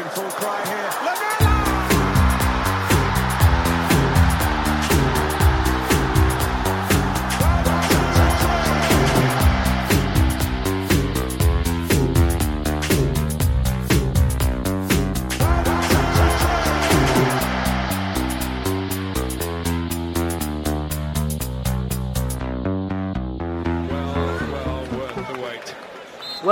In full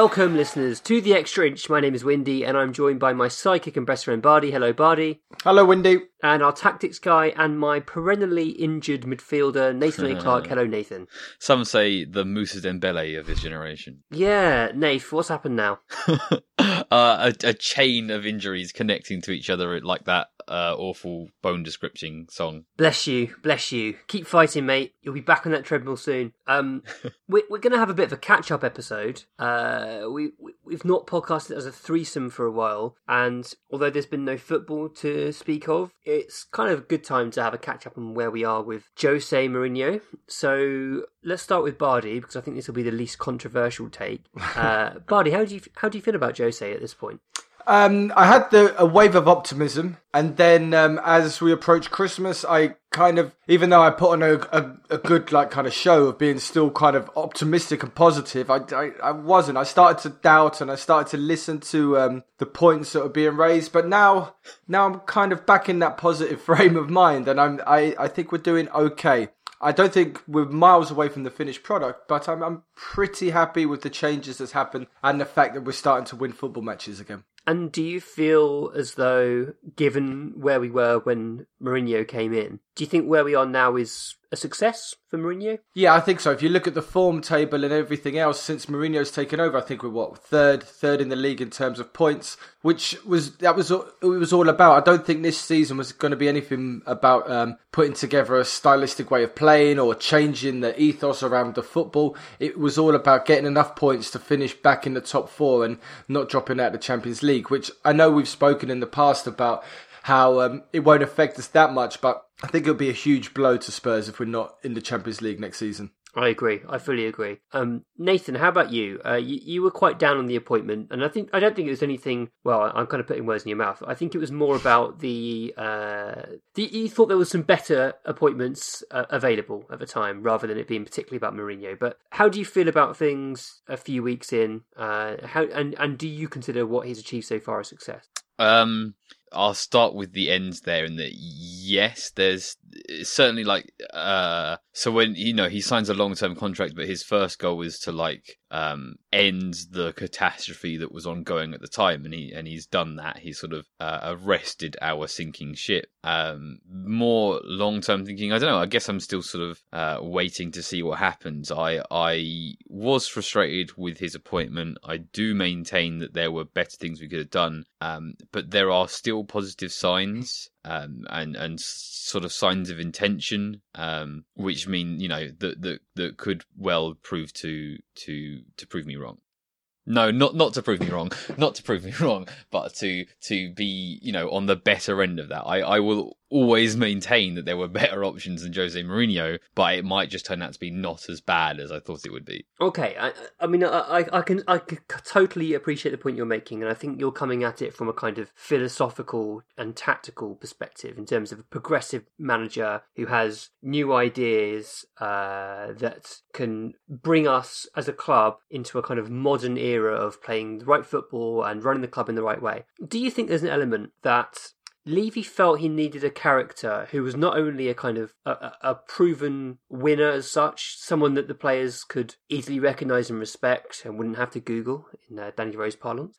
Welcome, listeners, to the Extra Inch. My name is Windy, and I'm joined by my psychic and best friend Bardi. Hello, Bardi. Hello, Windy. And our tactics guy and my perennially injured midfielder, Nathan A. Clark. Hello, Nathan. Some say the Moussa Dembele of his generation. Yeah, Nath, what's happened now? uh, a, a chain of injuries connecting to each other like that uh, awful bone description song. Bless you, bless you. Keep fighting, mate. You'll be back on that treadmill soon. Um, we're, we're going to have a bit of a catch-up episode. Uh, we, we we've not podcasted as a threesome for a while, and although there's been no football to speak of, it's kind of a good time to have a catch-up on where we are with Jose Mourinho. So let's start with Bardi because I think this will be the least controversial take. Uh, Bardi, how do you how do you feel about Jose at this point? Um, I had the a wave of optimism, and then um, as we approach Christmas, I kind of, even though I put on a, a, a good like kind of show of being still kind of optimistic and positive, I, I, I wasn't. I started to doubt, and I started to listen to um, the points that were being raised. But now, now I'm kind of back in that positive frame of mind, and I'm I, I think we're doing okay. I don't think we're miles away from the finished product, but I'm, I'm pretty happy with the changes that's happened and the fact that we're starting to win football matches again. And do you feel as though, given where we were when Mourinho came in, do you think where we are now is a success for Mourinho? Yeah, I think so. If you look at the form table and everything else since Mourinho's taken over, I think we're what third, third in the league in terms of points, which was that was it was all about. I don't think this season was going to be anything about um, putting together a stylistic way of playing or changing the ethos around the football. It was all about getting enough points to finish back in the top four and not dropping out of the Champions League. Which I know we've spoken in the past about how um, it won't affect us that much, but I think it'll be a huge blow to Spurs if we're not in the Champions League next season. I agree. I fully agree. Um, Nathan, how about you? Uh, you? You were quite down on the appointment, and I think I don't think it was anything. Well, I'm kind of putting words in your mouth. I think it was more about the. Uh, the you thought there was some better appointments uh, available at the time, rather than it being particularly about Mourinho. But how do you feel about things a few weeks in? Uh, how and and do you consider what he's achieved so far a success? Um, I'll start with the ends there, and that yes, there's certainly like uh, so when you know he signs a long term contract, but his first goal was to like um end the catastrophe that was ongoing at the time, and he and he's done that. He's sort of uh, arrested our sinking ship. Um, more long term thinking, I don't know. I guess I'm still sort of uh, waiting to see what happens. I I was frustrated with his appointment. I do maintain that there were better things we could have done, um, but there are still positive signs um, and and sort of signs of intention, um, which mean you know that that that could well prove to to to prove me wrong. No, not not to prove me wrong, not to prove me wrong, but to to be you know on the better end of that. I I will always maintain that there were better options than Jose Mourinho, but it might just turn out to be not as bad as I thought it would be. Okay, I, I mean, I, I, can I can totally appreciate the point you're making, and I think you're coming at it from a kind of philosophical and tactical perspective in terms of a progressive manager who has new ideas uh, that can bring us as a club into a kind of modern era of playing the right football and running the club in the right way. Do you think there's an element that Levy felt he needed a character who was not only a kind of a, a, a proven winner as such, someone that the players could easily recognise and respect and wouldn't have to Google in uh, Danny Rose parlance,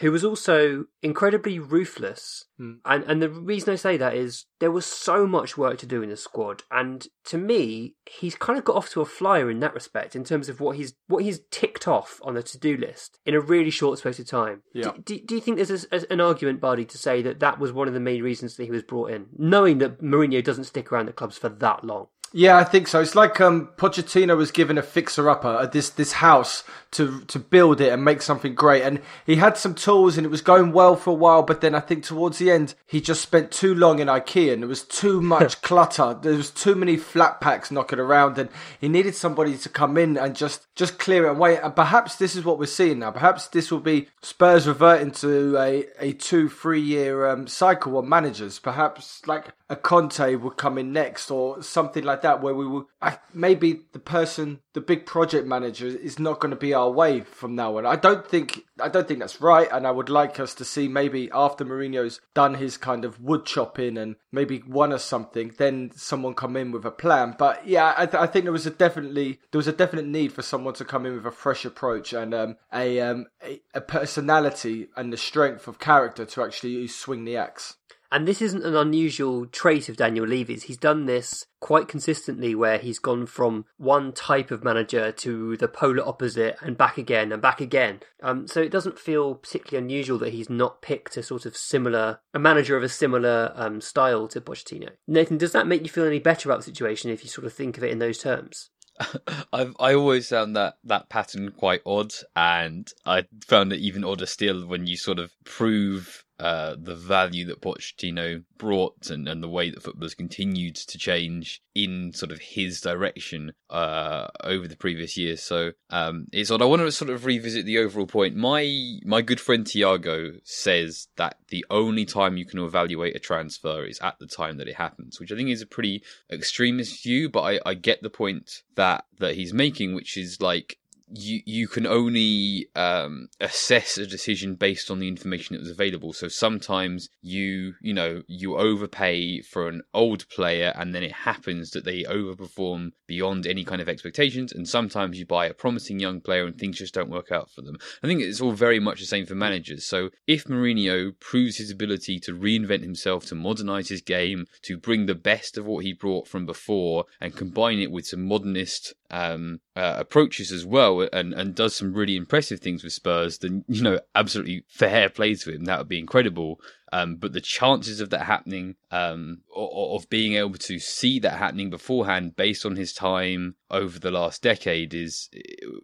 who was also incredibly ruthless. And and the reason I say that is there was so much work to do in the squad, and to me, he's kind of got off to a flyer in that respect in terms of what he's what he's ticked off on the to do list in a really short space of time. Yeah. Do, do, do you think there's a, an argument, Bardi, to say that that was one of the main reasons that he was brought in, knowing that Mourinho doesn't stick around the clubs for that long? Yeah, I think so. It's like um, Pochettino was given a fixer-upper at this this house to to build it and make something great, and he had some tools and it was going well for a while. But then I think towards the end, he just spent too long in IKEA and there was too much clutter. There was too many flat packs knocking around, and he needed somebody to come in and just just clear it away. And perhaps this is what we're seeing now. Perhaps this will be Spurs reverting to a a two three year um, cycle on managers. Perhaps like a Conte would come in next or something like that, where we will maybe the person, the big project manager, is not going to be our way from now on. I don't think I don't think that's right, and I would like us to see maybe after Mourinho's done his kind of wood chopping and maybe won us something, then someone come in with a plan. But yeah, I, th- I think there was a definitely there was a definite need for someone to come in with a fresh approach and um, a, um, a a personality and the strength of character to actually swing the axe. And this isn't an unusual trait of Daniel Levy's. He's done this quite consistently where he's gone from one type of manager to the polar opposite and back again and back again. Um, so it doesn't feel particularly unusual that he's not picked a sort of similar, a manager of a similar um, style to Pochettino. Nathan, does that make you feel any better about the situation if you sort of think of it in those terms? I've I always found that that pattern quite odd, and I found it even odder still when you sort of prove uh, the value that Pochettino brought and, and the way that football has continued to change in sort of his direction uh, over the previous years. So um, it's odd. I want to sort of revisit the overall point. My my good friend Tiago says that the only time you can evaluate a transfer is at the time that it happens, which I think is a pretty extremist view. But I, I get the point that that he's making, which is like you you can only um, assess a decision based on the information that was available. So sometimes you you know you overpay for an old player, and then it happens that they overperform beyond any kind of expectations. And sometimes you buy a promising young player, and things just don't work out for them. I think it's all very much the same for managers. So if Mourinho proves his ability to reinvent himself, to modernise his game, to bring the best of what he brought from before, and combine it with some modernist um, uh, approaches as well, and, and does some really impressive things with Spurs, then you know absolutely fair play to him. That would be incredible. Um, but the chances of that happening, um, or, of being able to see that happening beforehand, based on his time over the last decade, is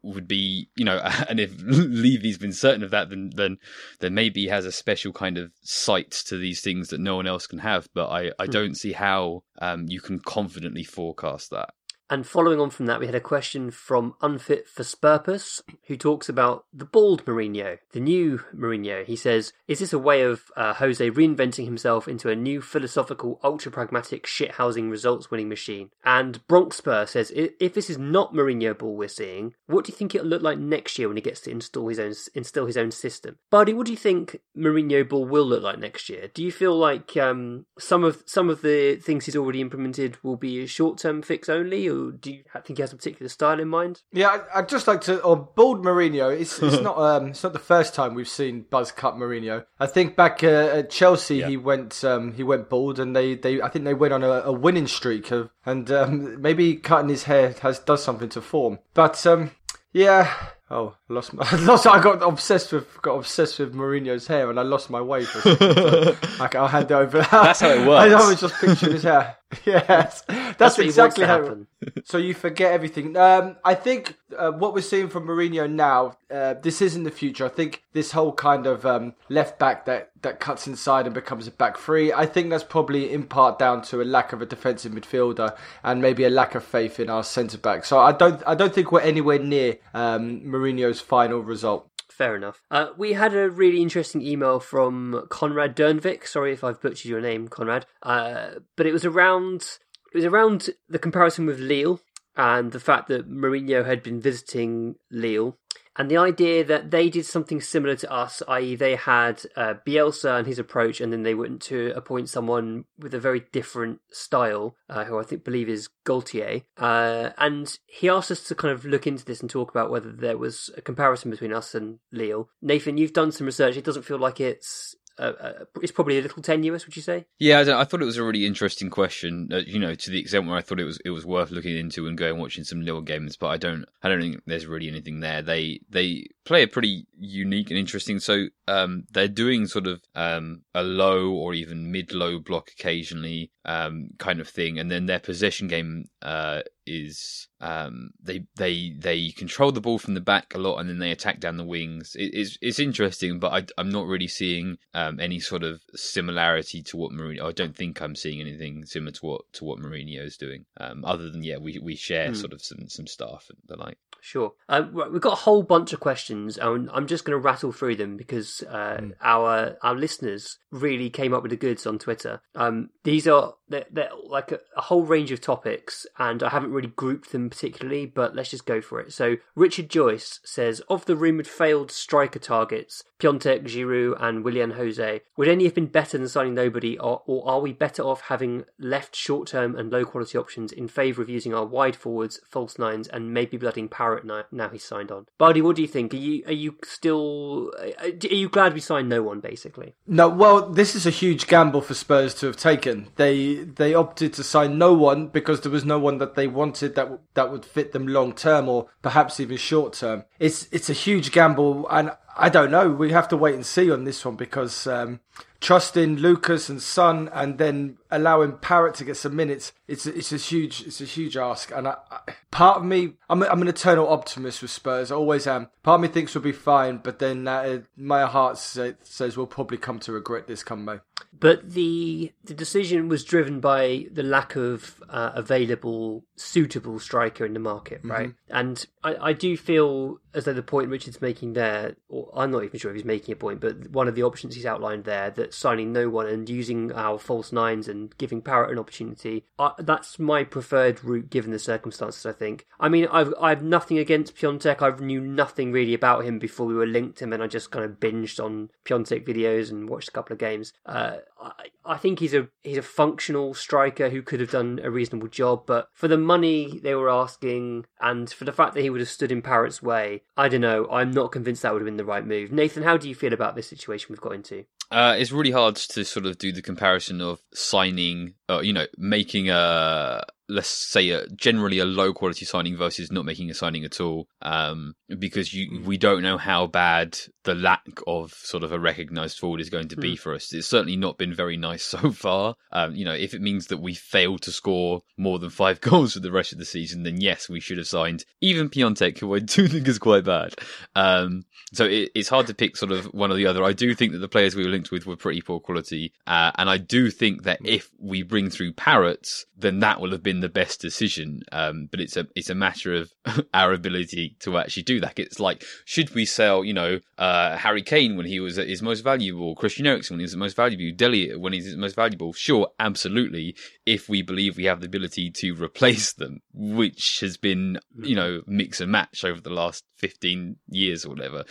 would be you know, and if Levy's been certain of that, then then then maybe he has a special kind of sight to these things that no one else can have. But I I don't see how um, you can confidently forecast that. And following on from that, we had a question from Unfit for Spurpose, who talks about the bald Mourinho, the new Mourinho. He says, Is this a way of uh, Jose reinventing himself into a new philosophical, ultra pragmatic, shithousing, results winning machine? And Bronxspur says, If this is not Mourinho ball we're seeing, what do you think it'll look like next year when he gets to install his own instill his own system? Bardi, what do you think Mourinho ball will look like next year? Do you feel like um, some of some of the things he's already implemented will be a short term fix only? Or do you think he has a particular style in mind? Yeah, I, I'd just like to. Or bald Mourinho. It's it's not um it's not the first time we've seen buzz cut Mourinho. I think back uh, at Chelsea he went um he went bald and they, they I think they went on a, a winning streak of and um, maybe cutting his hair has does something to form. But um yeah. Oh, I lost my, I lost. I got obsessed with got obsessed with Mourinho's hair, and I lost my way for a second. So, like, I'll hand over. That's how it works. I works. was just picturing his hair. yes, that's, That's what he wants exactly how. So you forget everything. Um, I think uh, what we're seeing from Mourinho now, uh, this isn't the future. I think this whole kind of um, left back that that cuts inside and becomes a back three. I think that's probably in part down to a lack of a defensive midfielder and maybe a lack of faith in our centre back. So I don't I don't think we're anywhere near um, Mourinho's final result. Fair enough. Uh, we had a really interesting email from Conrad Dernvik. Sorry if I've butchered your name, Conrad. Uh, but it was around it was around the comparison with Lille and the fact that Mourinho had been visiting Lille. And the idea that they did something similar to us, i.e., they had uh, Bielsa and his approach, and then they went to appoint someone with a very different style, uh, who I think believe is Galtier. Uh, and he asked us to kind of look into this and talk about whether there was a comparison between us and Lille. Nathan, you've done some research. It doesn't feel like it's uh, uh, it's probably a Lille tenuous. Would you say? Yeah, I, I thought it was a really interesting question. Uh, you know, to the extent where I thought it was it was worth looking into and going watching some little games. But I don't I don't think there's really anything there. They they play a pretty unique and interesting. So um, they're doing sort of um, a low or even mid low block occasionally, um, kind of thing, and then their possession game uh, is um, they they they control the ball from the back a lot, and then they attack down the wings. It, it's it's interesting, but I, I'm not really seeing um, any sort of similarity to what Mourinho. I don't think I'm seeing anything similar to what to what Mourinho is doing. Um, other than yeah, we we share sort of some some stuff and the like. Sure. Uh, right, we've got a whole bunch of questions, and I'm just going to rattle through them because uh, our our listeners really came up with the goods on Twitter. Um, these are about they're, they're like a, a whole range of topics, and I haven't really grouped them particularly, but let's just go for it. So Richard Joyce says, of the rumored failed striker targets, Piatek, Giroud, and Willian Jose, would any have been better than signing nobody, or, or are we better off having left short-term and low-quality options in favour of using our wide forwards, false nines, and maybe blooding Parrott now, now he's signed on? Bardi, what do you think? Are you are you still are you glad we signed no one? Basically, No, well, this is a huge gamble for Spurs to have taken. They they opted to sign no one because there was no one that they wanted that that would fit them long term or perhaps even short term. It's it's a huge gamble, and I don't know. We have to wait and see on this one because um, trusting Lucas and Son and then allowing Parrott to get some minutes, it's a, it's a huge it's a huge ask. And I, I, part of me, I'm I'm an eternal optimist with Spurs. I always am. Part of me thinks we'll be fine, but then uh, my heart say, says we'll probably come to regret this come May. but the the decision was driven by the lack of uh, available suitable striker in the market, right? And I, I do feel as though the point Richard's making there, or I'm not even sure if he's making a point, but one of the options he's outlined there that signing no one and using our false nines and giving Parrott an opportunity, uh, that's my preferred route given the circumstances. I think. I mean, I've I've nothing against Piatek. I knew nothing really about him before we were linked him, and I just kind of binged on Piatek videos and watched a couple of games. Uh, I, I think he's a he's a functional striker who could have done a reasonable job, but for the money they were asking and for the fact that he would have stood in Parrott's way, I don't know. I'm not convinced that would have been the right move. Nathan, how do you feel about this situation we've got into? Uh, it's really hard to sort of do the comparison of signing, uh, you know, making a let's say a, generally a low quality signing versus not making a signing at all, um, because you we don't know how bad the lack of sort of a recognised forward is going to be for us. It's certainly not been very nice so far. Um, you know, if it means that we fail to score more than five goals for the rest of the season, then yes, we should have signed even Piatek, who I do think is quite bad. Um, so it, it's hard to pick sort of one or the other. I do think that the players we were linked with were pretty poor quality, uh, and I do think that if we bring through Parrots, then that will have been the best decision. Um, but it's a it's a matter of our ability to actually do that. It's like should we sell, you know, uh, Harry Kane when he was at his most valuable, Christian Eriksen when he was at most valuable, Dele when he's at most valuable? Sure, absolutely. If we believe we have the ability to replace them, which has been you know mix and match over the last fifteen years or whatever.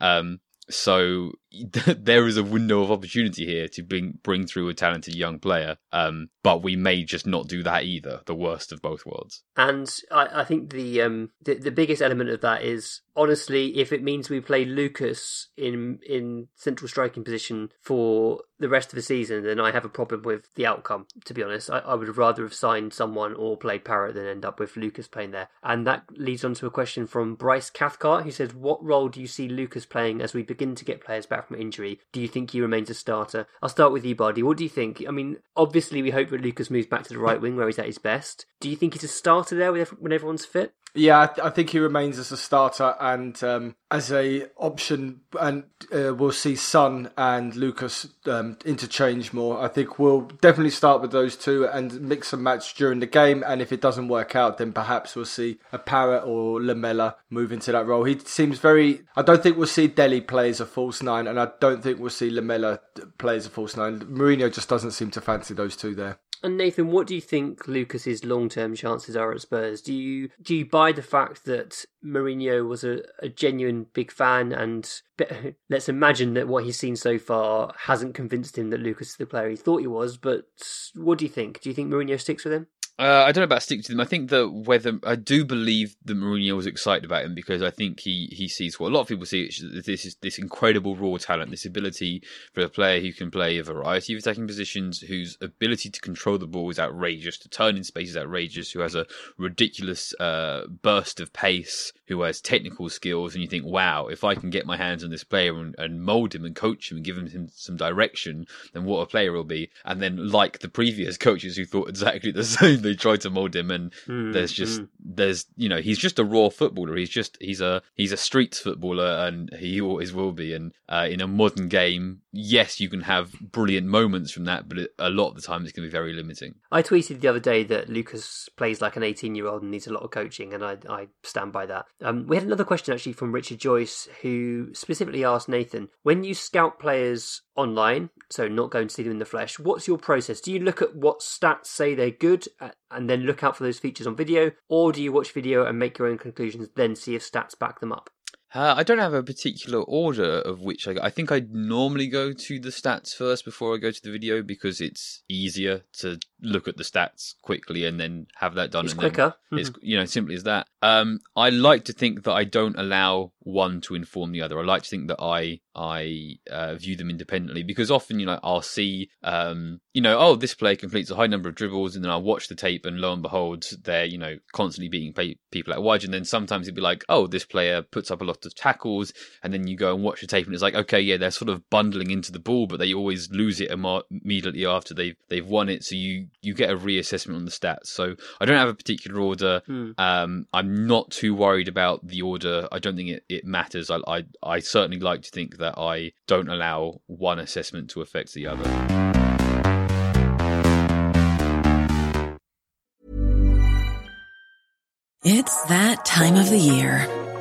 Um, so there is a window of opportunity here to bring bring through a talented young player. Um, but we may just not do that either. The worst of both worlds. And I, I think the, um, the the biggest element of that is honestly, if it means we play Lucas in in central striking position for the rest of the season, then I have a problem with the outcome. To be honest, I, I would rather have signed someone or played Parrott than end up with Lucas playing there. And that leads on to a question from Bryce Cathcart, who says, "What role do you see Lucas playing as we begin to get players back from injury? Do you think he remains a starter?" I'll start with you, Bardi. What do you think? I mean, obviously, we hope that Lucas moves back to the right wing where he's at his best. Do you think he's a starter there when everyone's fit? Yeah, I, th- I, think he remains as a starter and um, as a option, and uh, we'll see Son and Lucas um, interchange more. I think we'll definitely start with those two and mix and match during the game. And if it doesn't work out, then perhaps we'll see a Parrott or Lamela move into that role. He seems very. I don't think we'll see Dele play as a false nine, and I don't think we'll see Lamela play as a false nine. Mourinho just doesn't seem to fancy those two there. And Nathan, what do you think Lucas's long-term chances are at Spurs? Do you do you buy the fact that Mourinho was a, a genuine big fan, and let's imagine that what he's seen so far hasn't convinced him that Lucas is the player he thought he was? But what do you think? Do you think Mourinho sticks with him? Uh, I don't know about sticking to them. I think that whether I do believe that Mourinho was excited about him because I think he, he sees what a lot of people see. This is this incredible raw talent, this ability for a player who can play a variety of attacking positions, whose ability to control the ball is outrageous, to turn in space is outrageous, who has a ridiculous uh, burst of pace, who has technical skills, and you think, wow, if I can get my hands on this player and, and mold him and coach him and give him some direction, then what a player will be. And then, like the previous coaches who thought exactly the same they tried to mold him, and mm, there's just mm. there's you know he's just a raw footballer. He's just he's a he's a streets footballer, and he always will be. And uh, in a modern game, yes, you can have brilliant moments from that, but a lot of the time it's going to be very limiting. I tweeted the other day that Lucas plays like an 18 year old and needs a lot of coaching, and I I stand by that. Um, we had another question actually from Richard Joyce, who specifically asked Nathan, when you scout players online, so not going to see them in the flesh, what's your process? Do you look at what stats say they're good and then look out for those features on video, or do you watch video and make your own conclusions, then see if stats back them up? Uh, I don't have a particular order of which I go. I think I normally go to the stats first before I go to the video because it's easier to look at the stats quickly and then have that done. It's quicker. It's you know simply as that. Um, I like to think that I don't allow one to inform the other. I like to think that I I uh, view them independently because often you know I'll see um, you know oh this player completes a high number of dribbles and then I'll watch the tape and lo and behold they're you know constantly beating people at wide and then sometimes it'd be like oh this player puts up a lot of tackles and then you go and watch the tape and it's like okay yeah they're sort of bundling into the ball but they always lose it immediately after they've they've won it so you you get a reassessment on the stats so I don't have a particular order hmm. um, I'm not too worried about the order I don't think it, it matters I, I I certainly like to think that that I don't allow one assessment to affect the other. It's that time of the year.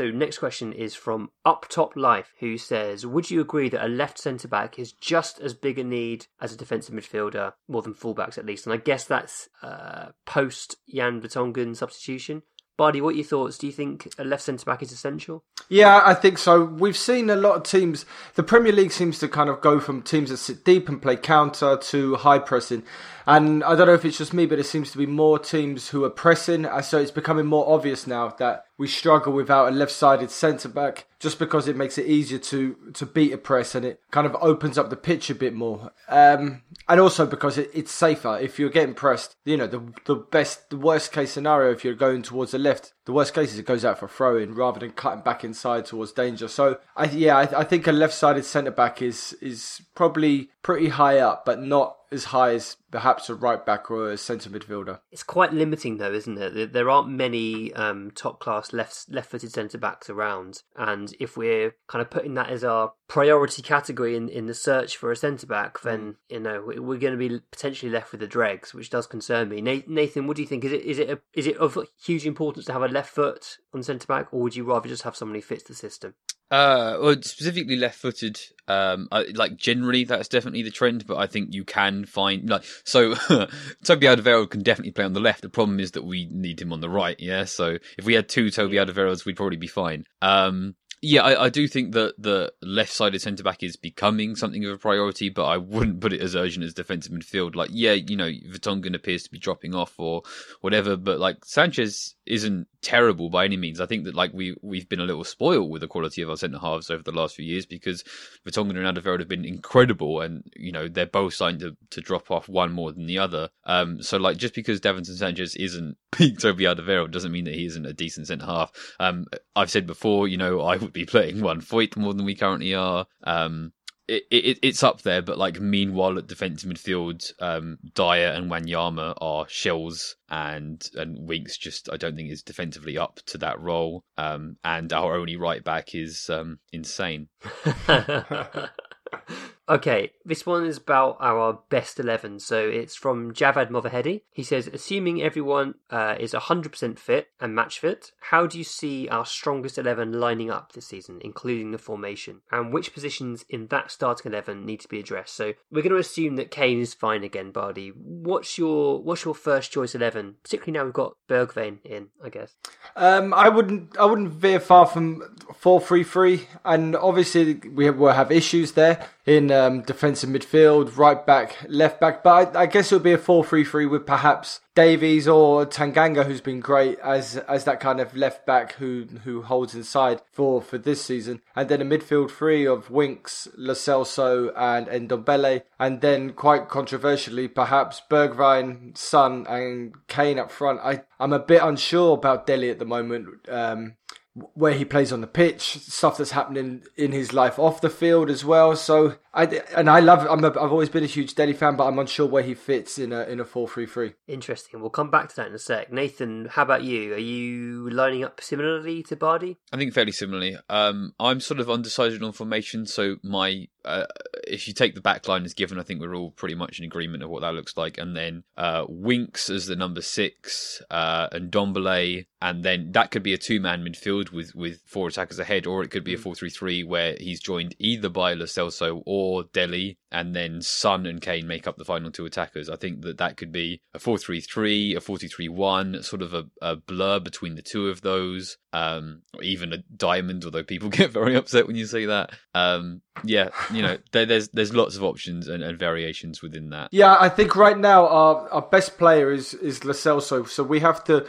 So next question is from Up Top Life, who says, "Would you agree that a left centre back is just as big a need as a defensive midfielder, more than fullbacks at least?" And I guess that's uh, post Jan Vertonghen substitution. Bardi, what are your thoughts? Do you think a left centre back is essential? Yeah, I think so. We've seen a lot of teams. The Premier League seems to kind of go from teams that sit deep and play counter to high pressing. And I don't know if it's just me, but it seems to be more teams who are pressing. So it's becoming more obvious now that we struggle without a left-sided centre back just because it makes it easier to to beat a press and it kind of opens up the pitch a bit more. Um, and also because it, it's safer if you're getting pressed. You know, the the best, the worst case scenario if you're going towards the left, the worst case is it goes out for throw in rather than cutting back inside towards danger. So I yeah, I, I think a left-sided centre back is is probably pretty high up, but not as high as perhaps a right back or a centre midfielder. It's quite limiting, though, isn't it? There- There aren't many um, top class left left footed centre backs around, and if we're kind of putting that as our priority category in, in the search for a centre back, then you know we- we're going to be potentially left with the dregs, which does concern me. Nathan, what do you think? Is it is it a, is it of huge importance to have a left foot on centre back, or would you rather just have someone who fits the system? Uh, well, specifically left-footed. Um, I, like generally, that's definitely the trend. But I think you can find like so. Toby Alderweireld can definitely play on the left. The problem is that we need him on the right. Yeah. So if we had two Toby Alderweirelds, we'd probably be fine. Um, yeah, I, I do think that the left-sided centre back is becoming something of a priority, but I wouldn't put it as urgent as defensive midfield. Like, yeah, you know, Vertonghen appears to be dropping off or whatever, but like Sanchez isn't terrible by any means. I think that like we we've been a little spoiled with the quality of our centre halves over the last few years because Vertonghen and Alderweireld have been incredible, and you know they're both starting to, to drop off one more than the other. Um, so like just because Davinson Sanchez isn't peak Toby Alderweireld doesn't mean that he isn't a decent centre half. Um, I've said before, you know, I would be playing Juan Foyth more than we currently are. Um, it, it, it's up there, but like meanwhile at defensive midfield, um, Dier and Wanyama are shells, and and Winks just I don't think is defensively up to that role. Um, and our only right back is um insane. okay, this one is about our best 11. So it's from Javad Movahedi. He says, Assuming everyone uh, is 100% fit and match fit, how do you see our strongest 11 lining up this season, including the formation? And which positions in that starting 11 need to be addressed? So we're going to assume that Kane is fine again, Bardi. What's your what's your first choice 11? Particularly now we've got Bergwijn in, I guess. Um, I wouldn't. I wouldn't veer far from four three three, and obviously we will have issues there in um, defensive midfield, right back, left back. But I, I guess it would be a four three three with perhaps Davies or Tanganga, who's been great as as that kind of left back who who holds inside for for this season, and then a midfield three of Winks, Lo Celso, and Ndombele, and then quite controversially, perhaps Bergwijn, Son, and Kane up front. I I'm a bit unsure about Dele at the moment. Um, where he plays on the pitch, stuff that's happening in his life off the field as well. So I and I love. I'm a, I've always been a huge Dele fan, but I'm unsure where he fits in a in a four three three. Interesting. We'll come back to that in a sec. Nathan, how about you? Are you lining up similarly to Bardi? I think fairly similarly. Um, I'm sort of undecided on formation, so my uh, if you take the back line as given, I think we're all pretty much in agreement of what that looks like. And then uh, Winks as the number six, uh, and Ndombele, and then that could be a two man midfield with with four attackers ahead, or it could be a four three three where he's joined either by Lo Celso or Dele, and then Son and Kane make up the final two attackers. I think that that could be a four three three, a four two three one, sort of a, a blur between the two of those, um, or even a diamond. Although people get very upset when you say that. Um, yeah, you know, there, there's there's lots of options and, and variations within that. Yeah, I think right now our our best player is is Lo Celso, so we have to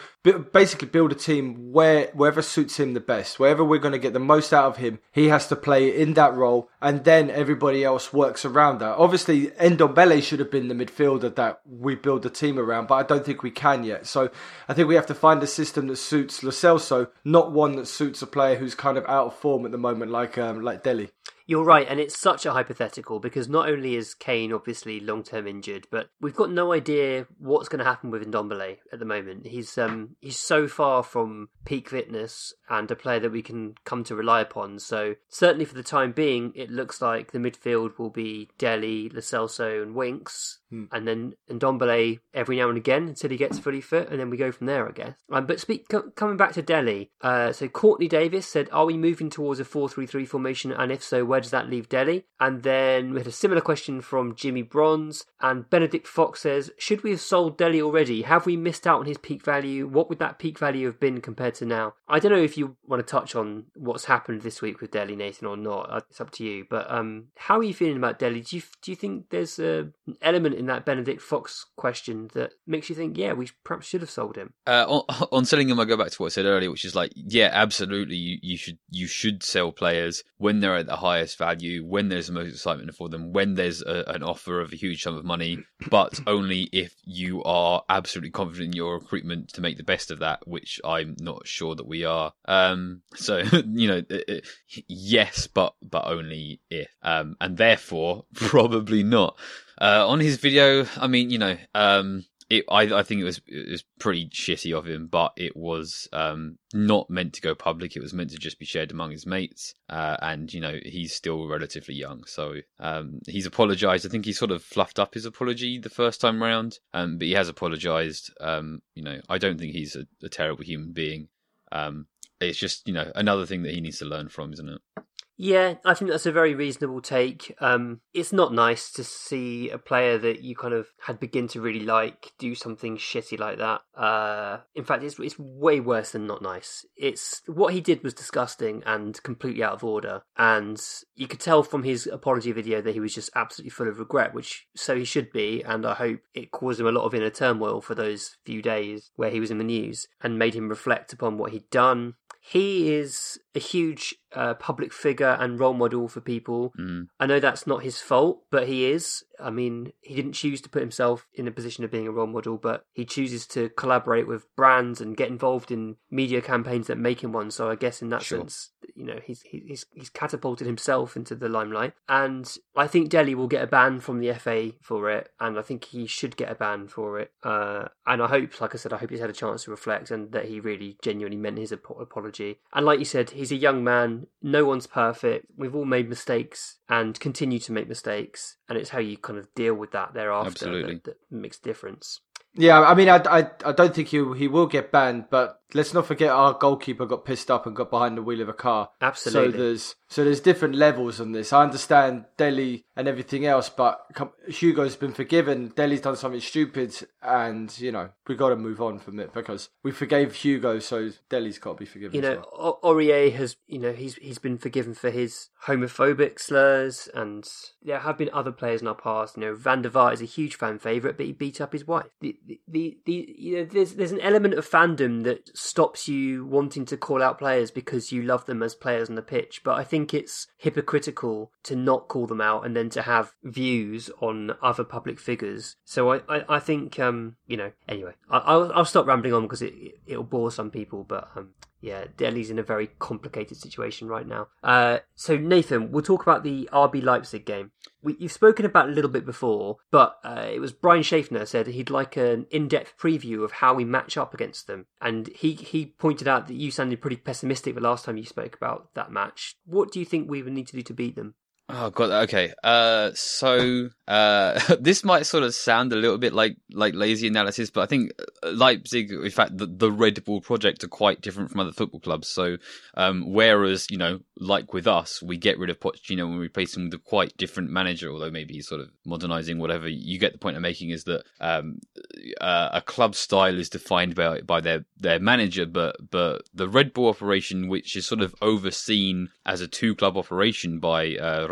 basically build a team where wherever suits him the best, wherever we're going to get the most out of him, he has to play in that role, and then everybody else works around that. Obviously, Ndombele should have been the midfielder that we build the team around, but I don't think we can yet. So I think we have to find a system that suits Lo Celso, not one that suits a player who's kind of out of form at the moment, like um, like Dele. You're right, and it's such a hypothetical because not only is Kane obviously long term injured, but we've got no idea what's going to happen with Ndombele at the moment. He's um he's so far from peak fitness and a player that we can come to rely upon. So certainly for the time being, it looks like the midfield will be Dele, Lo Celso, and Winks. And then Ndombele every now and again until he gets fully fit, and then we go from there, I guess. Um, but speak co- coming back to Dele, uh, so Courtney Davis said, "Are we moving towards a four-three-three formation? And if so, where does that leave Dele?" And then we had a similar question from Jimmy Bronze, and Benedict Fox says, "Should we have sold Dele already? Have we missed out on his peak value? What would that peak value have been compared to now?" I don't know if you want to touch on what's happened this week with Dele, Nathan, or not. Uh, It's up to you. But um, how are you feeling about Dele? Do you do you think there's a, an element in that Benedict Fox question that makes you think, yeah, we perhaps should have sold him? Uh, on, on selling him, I go back to what I said earlier, which is like, yeah, absolutely, you, you should you should sell players when they're at the highest value, when there's the most excitement for them, when there's a, an offer of a huge sum of money, but only if you are absolutely confident in your recruitment to make the best of that, which I'm not sure that we are. Um, so you know, it, it, yes, but but only if, um, and therefore probably not. Uh, on his video, I mean, you know, um, it, I, I think it was it was pretty shitty of him, but it was um, not meant to go public. It was meant to just be shared among his mates, uh, and you know he's still relatively young, so um, he's apologised. I think he sort of fluffed up his apology the first time round, um, but he has apologised. Um, you know, I don't think he's a, a terrible human being. Um, it's just you know another thing that he needs to learn from, isn't it? Yeah, I think that's a very reasonable take. Um, it's not nice to see a player that you kind of had begin to really like do something shitty like that. Uh, in fact, it's it's way worse than not nice. It's what he did was disgusting and completely out of order, and you could tell from his apology video that he was just absolutely full of regret, which so he should be. And I hope it caused him a lot of inner turmoil for those few days where he was in the news and made him reflect upon what he'd done. He is a huge uh, public figure and role model for people. Mm. I know that's not his fault, but he is. I mean, he didn't choose to put himself in a position of being a role model, but he chooses to collaborate with brands and get involved in media campaigns that make him one. So I guess in that Sure. sense, you know, he's he's he's catapulted himself into the limelight. And I think Dele will get a ban from the FA for it, and I think he should get a ban for it. Uh, and I hope, like I said, I hope he's had a chance to reflect and that he really genuinely meant his apo- apology. And like you said, he's a young man. No one's perfect. We've all made mistakes and continue to make mistakes, and it's how you kind of deal with that thereafter Absolutely. that, that makes a difference. Yeah, I mean, I, I, I don't think he he will get banned, but let's not forget our goalkeeper got pissed up and got behind the wheel of a car. Absolutely. So there's so there's different levels on this. I understand Dele and everything else, but Hugo's been forgiven. Dele's done something stupid, and you know we got to move on from it because we forgave Hugo, so Dele's got to be forgiven. you know, well. Aurier has, you know, he's he's been forgiven for his homophobic slurs, and there have been other players in our past. You know, Van der Vaart is a huge fan favorite, but he beat up his wife. The the, the, the you know, there's there's an element of fandom that stops you wanting to call out players because you love them as players on the pitch. But I think it's hypocritical to not call them out and then to have views on other public figures. So I I, I think um you know anyway I, I'll I'll stop rambling on because it it'll bore some people, but um yeah, Dele's in a very complicated situation right now. Uh, so Nathan, we'll talk about the RB Leipzig game. We, you've spoken about a little bit before, but uh, it was Brian Schaffner said he'd like an in-depth preview of how we match up against them, and he he pointed out that you sounded pretty pessimistic the last time you spoke about that match. What do you think we would need to do to beat them? Oh god, okay. Uh so uh this might sort of sound a little bit like like lazy analysis, but I think Leipzig, in fact the, the Red Bull project are quite different from other football clubs. So um whereas, you know, like with us, we get rid of Pochettino and we replace him with a quite different manager, although maybe he's sort of modernizing whatever. You get the point I'm making is that um uh, a club style is defined by by their their manager, but but the Red Bull operation, which is sort of overseen as a two club operation by uh,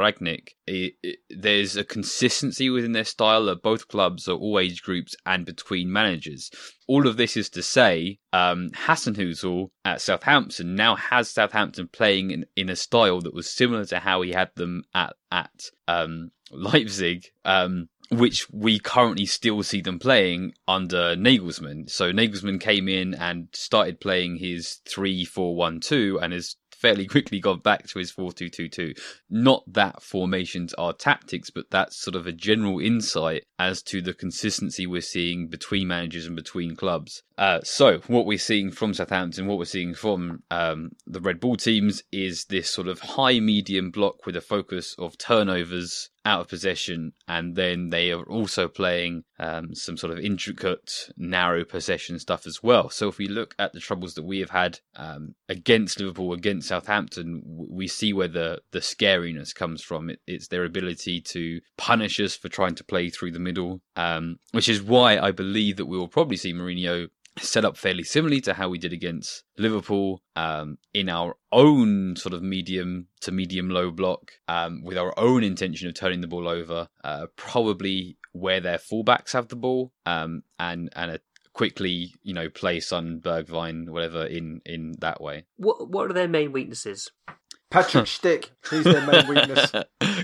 It, it, there's a consistency within their style that both clubs are all age groups and between managers. All of this is to say, um, Hasenhüttl at Southampton now has Southampton playing in, in a style that was similar to how he had them at at um, Leipzig. Um, which we currently still see them playing under Nagelsmann. So Nagelsmann came in and started playing his 3-4-1-2 and has fairly quickly gone back to his 4-2-2-2. Not that formations are tactics, but that's sort of a general insight as to the consistency we're seeing between managers and between clubs. Uh, so what we're seeing from Southampton, what we're seeing from um, the Red Bull teams is this sort of high medium block with a focus of turnovers out of possession, and then they are also playing um, some sort of intricate, narrow possession stuff as well. So if we look at the troubles that we have had um, against Liverpool, against Southampton, we see where the the scariness comes from. It, it's their ability to punish us for trying to play through the middle, um, which is why I believe that we will probably see Mourinho set up fairly similarly to how we did against Liverpool um, in our own sort of medium to medium low block um, with our own intention of turning the ball over, uh, probably where their fullbacks have the ball, um, and and a quickly, you know, play Son, Bergwijn, whatever in in that way. What what are their main weaknesses? Patrik Schick, he's their main weakness.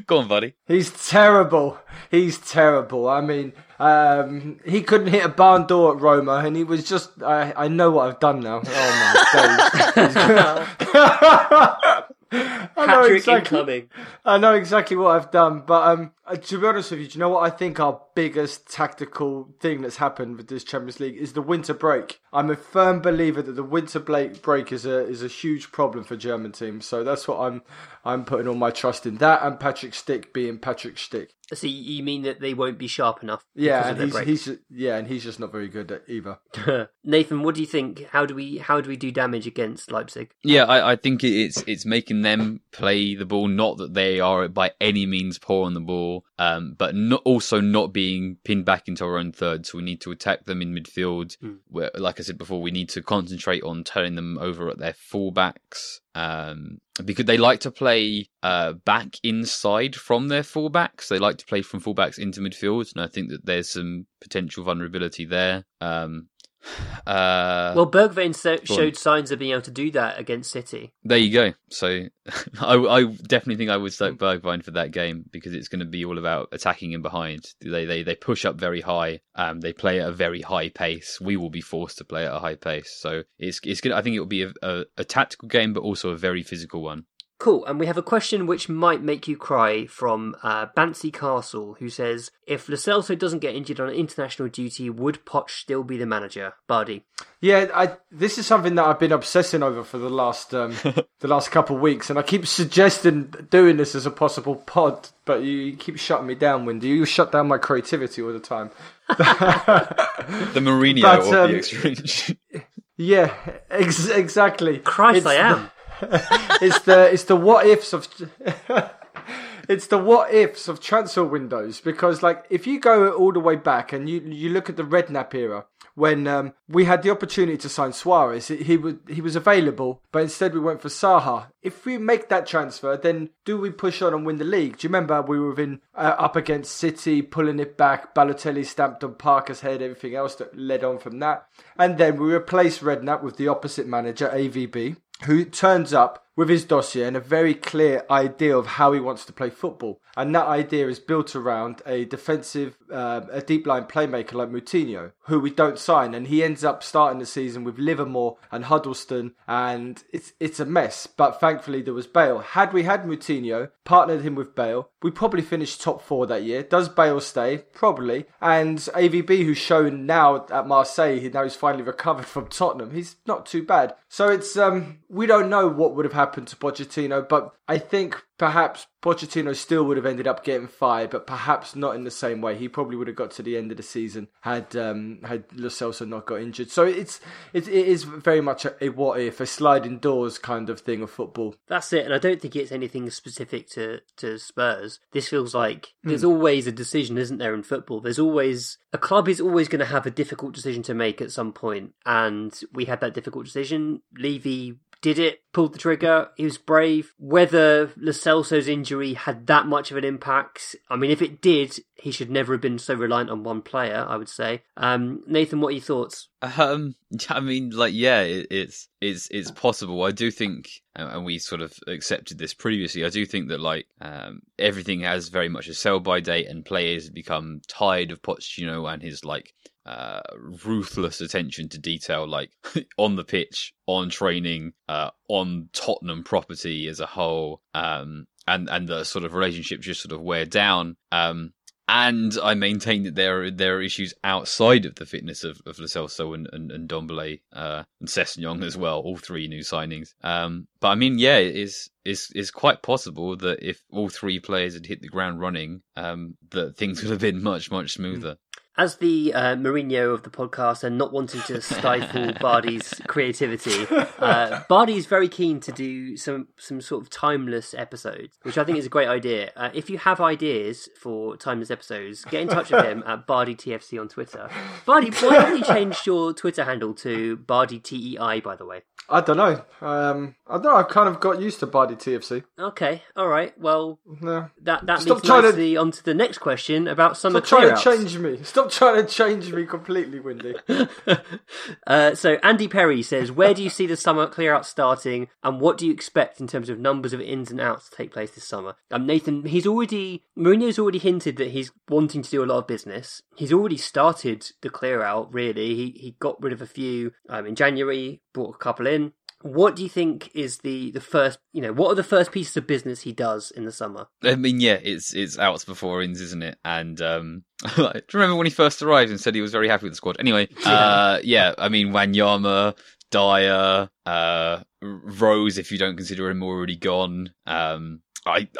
Go on, buddy. He's terrible. He's terrible. I mean, um, he couldn't hit a barn door at Roma, and he was just. I, I know what I've done now. Oh my days. I know Patrick exactly. incoming. I know exactly what I've done, but um, uh, to be honest with you, do you know what I think our biggest tactical thing that's happened with this Champions League is the winter break. I'm a firm believer that the winter break break is a is a huge problem for German teams. So that's what I'm I'm putting all my trust in that and Patrik Schick being Patrik Schick. So you mean that they won't be sharp enough? Yeah, and of he's, break? he's yeah, and he's just not very good at either. Nathan, what do you think? How do we how do we do damage against Leipzig? Yeah, I, I think it's it's making them play the ball. Not that they are by any means poor on the ball, um, but not, also not being pinned back into our own third. So we need to attack them in midfield. Where, like I said before, we need to concentrate on turning them over at their fullbacks. Um, because they like to play uh, back inside from their fullbacks. They like to play from fullbacks into midfield, and I think that there's some potential vulnerability there. Um, uh, Well, Bergwijn so- showed signs of being able to do that against City. There you go. So I, I definitely think I would start Bergwijn for that game because it's going to be all about attacking in behind. They they they push up very high. Um, they play at a very high pace. We will be forced to play at a high pace. So it's it's good. I think it will be a, a, a tactical game, but also a very physical one. Cool. And we have a question which might make you cry from uh, Bancy Castle, who says, "If Lo Celso doesn't get injured on international duty, would Poch still be the manager?" Bardi. Yeah, I this is something that I've been obsessing over for the last um, the last couple of weeks, and I keep suggesting doing this as a possible pod, but you keep shutting me down, Windy. You shut down my creativity all the time. The Mourinho But, of um, the exchange. Yeah, ex- exactly. Christ, It's I the- am. It's the it's the what ifs of it's the what ifs of transfer windows because like if you go all the way back and you you look at the Redknapp era when um, we had the opportunity to sign Suarez he, was he was available but instead we went for Saha. If we make that transfer then do we push on and win the league? Do you remember we were in uh, up against City pulling it back Balotelli stamped on Parker's head everything else that led on from that? And then we replaced Redknapp with the opposite manager AVB who turns up with his dossier and a very clear idea of how he wants to play football. And that idea is built around a defensive, uh, a deep line playmaker like Moutinho, who we don't sign. And he ends up starting the season with Livermore and Huddlestone, and it's it's a mess. But thankfully there was Bale. Had we had Moutinho, partnered him with Bale, we probably finished top four that year. Does Bale stay? Probably. And AVB, who's shown now at Marseille, he now he's finally recovered from Tottenham. He's not too bad. So it's um we don't know what would have happened to Pochettino, but I think perhaps Pochettino still would have ended up getting fired, but perhaps not in the same way. He probably would have got to the end of the season had um, had Lo Celso not got injured. So it's it, it is very much a, a what if, a sliding doors kind of thing of football. That's it, and I don't think it's anything specific to, to Spurs. This feels like there's Hmm. always a decision, isn't there, in football? There's always a club is always going to have a difficult decision to make at some point, and we had that difficult decision. Levy did it, pulled the trigger. He was brave. Whether Lo Celso's injury had that much of an impact, I mean, if it did, he should never have been so reliant on one player. I would say. Um, Nathan, what are your thoughts? Um, I mean, like, yeah, it, it's it's it's possible. I do think, and and we sort of accepted this previously. I do think that like um, everything has very much a sell by date, and players become tired of Pochettino and his like uh, ruthless attention to detail, like on the pitch, on training, uh, on Tottenham property as a whole, um, and and the sort of relationships just sort of wear down. Um, and I maintain that there are there are issues outside of the fitness of, of Lo Celso and and, and Ndombele, uh, and Sessegnon as well. All three new signings. Um, but I mean, yeah, it is is is quite possible that if all three players had hit the ground running, um, that things would have been much much smoother. As the uh, Mourinho of the podcast and not wanting to stifle Bardi's creativity, uh, Bardi is very keen to do some, some sort of timeless episodes, which I think is a great idea. Uh, if you have ideas for timeless episodes, get in touch with him at BardiTFC on Twitter. Bardi, why haven't you changed your Twitter handle to Bardi TEI, by the way? I don't know. Um, I don't know. I've kind of got used to Bardi TFC. Okay, all right. Well, No. that that Stop leads trying to- nicely on to the next question about summer Stop trying to change me. Stop trying to change me completely, Windy. Uh, so Andy Perry says, "Where do you see the summer clear out starting, and what do you expect in terms of numbers of ins and outs to take place this summer?" Um, Nathan, he's already Mourinho's already hinted that he's wanting to do a lot of business. He's already started the clear out. Really, he he got rid of a few um, in January, brought a couple in. What do you think is the the first? You know, what are the first pieces of business he does in the summer? I mean, yeah, it's it's outs before ins, isn't it? And um, do you remember when he first arrived and said he was very happy with the squad? Anyway, uh, yeah, I mean, Wanyama, Dier, uh, Rose, if you don't consider him already gone. Um, I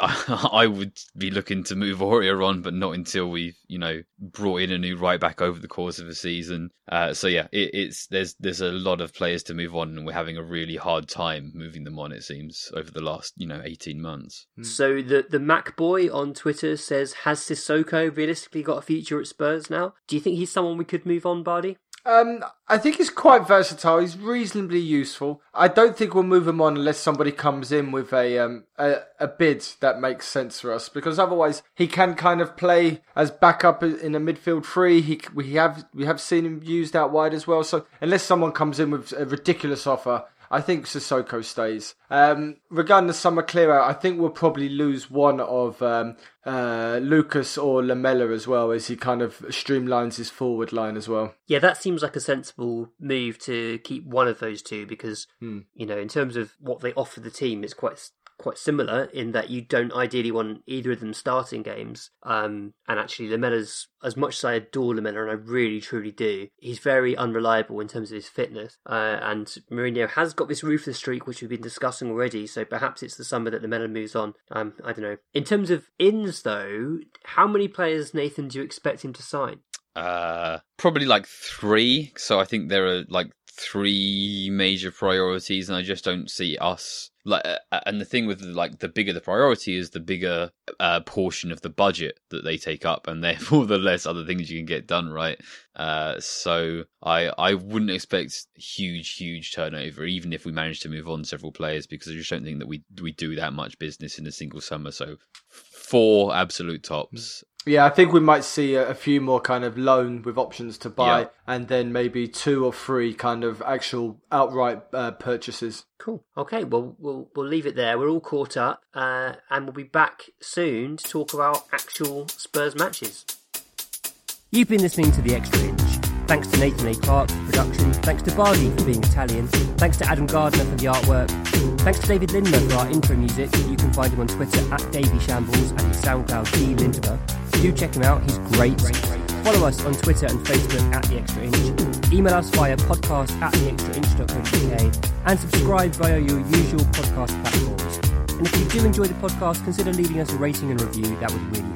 I would be looking to move Aurier on, but not until we've you know brought in a new right back over the course of a season. Uh, so yeah, it, it's there's there's a lot of players to move on, and we're having a really hard time moving them on. It seems over the last you know eighteen months. So the the Mac boy on Twitter says, "Has Sissoko realistically got a future at Spurs now? Do you think he's someone we could move on, Bardi?" Um, I think he's quite versatile. He's reasonably useful. I don't think we'll move him on unless somebody comes in with a um a, a bid that makes sense for us. Because otherwise, he can kind of play as backup in a midfield three. He we have we have seen him used out wide as well. So unless someone comes in with a ridiculous offer. I think Sissoko stays. Um, regarding the summer clear out, I think we'll probably lose one of um, uh, Lucas or Lamela as well as he kind of streamlines his forward line as well. Yeah, that seems like a sensible move to keep one of those two because Hmm. you know, in terms of what they offer the team, it's quite quite similar in that you don't ideally want either of them starting games. Um, and actually, Lamela's as much as I adore Lamela, and I really truly do, he's very unreliable in terms of his fitness. Uh, and Mourinho has got this ruthless streak, which we've been discussing already. So perhaps it's the summer that Lamela moves on. Um, I don't know. In terms of ins, though, how many players, Nathan, do you expect him to sign? Uh, probably like three. So I think there are like three major priorities, and I just don't see us like. Uh, and the thing with like the bigger the priority is, the bigger uh, portion of the budget that they take up, and therefore the less other things you can get done. Right. Uh, so I I wouldn't expect huge huge turnover, even if we manage to move on several players, because I just don't think that we we do that much business in a single summer. So four absolute tops. Yeah, I think we might see a, a few more kind of loan with options to buy, Yeah. and then maybe two or three kind of actual outright uh, purchases. Cool. Okay, well, we'll we'll leave it there. We're all caught up, uh, and we'll be back soon to talk about actual Spurs matches. You've been listening to the Extra Inch. Thanks to Nathan A. Clark for production. Thanks to Bardi for being Italian. Thanks to Adam Gardner for the artwork. Thanks to David Lindmer for our intro music. You can find him on Twitter at Davy Shambles and his SoundCloud D Lindmer. Do check him out. He's great. Follow us on Twitter and Facebook at The Extra Inch. Email us via podcast at theextrainch.co.uk and subscribe via your usual podcast platforms. And if you do enjoy the podcast, consider leaving us a rating and review. That would really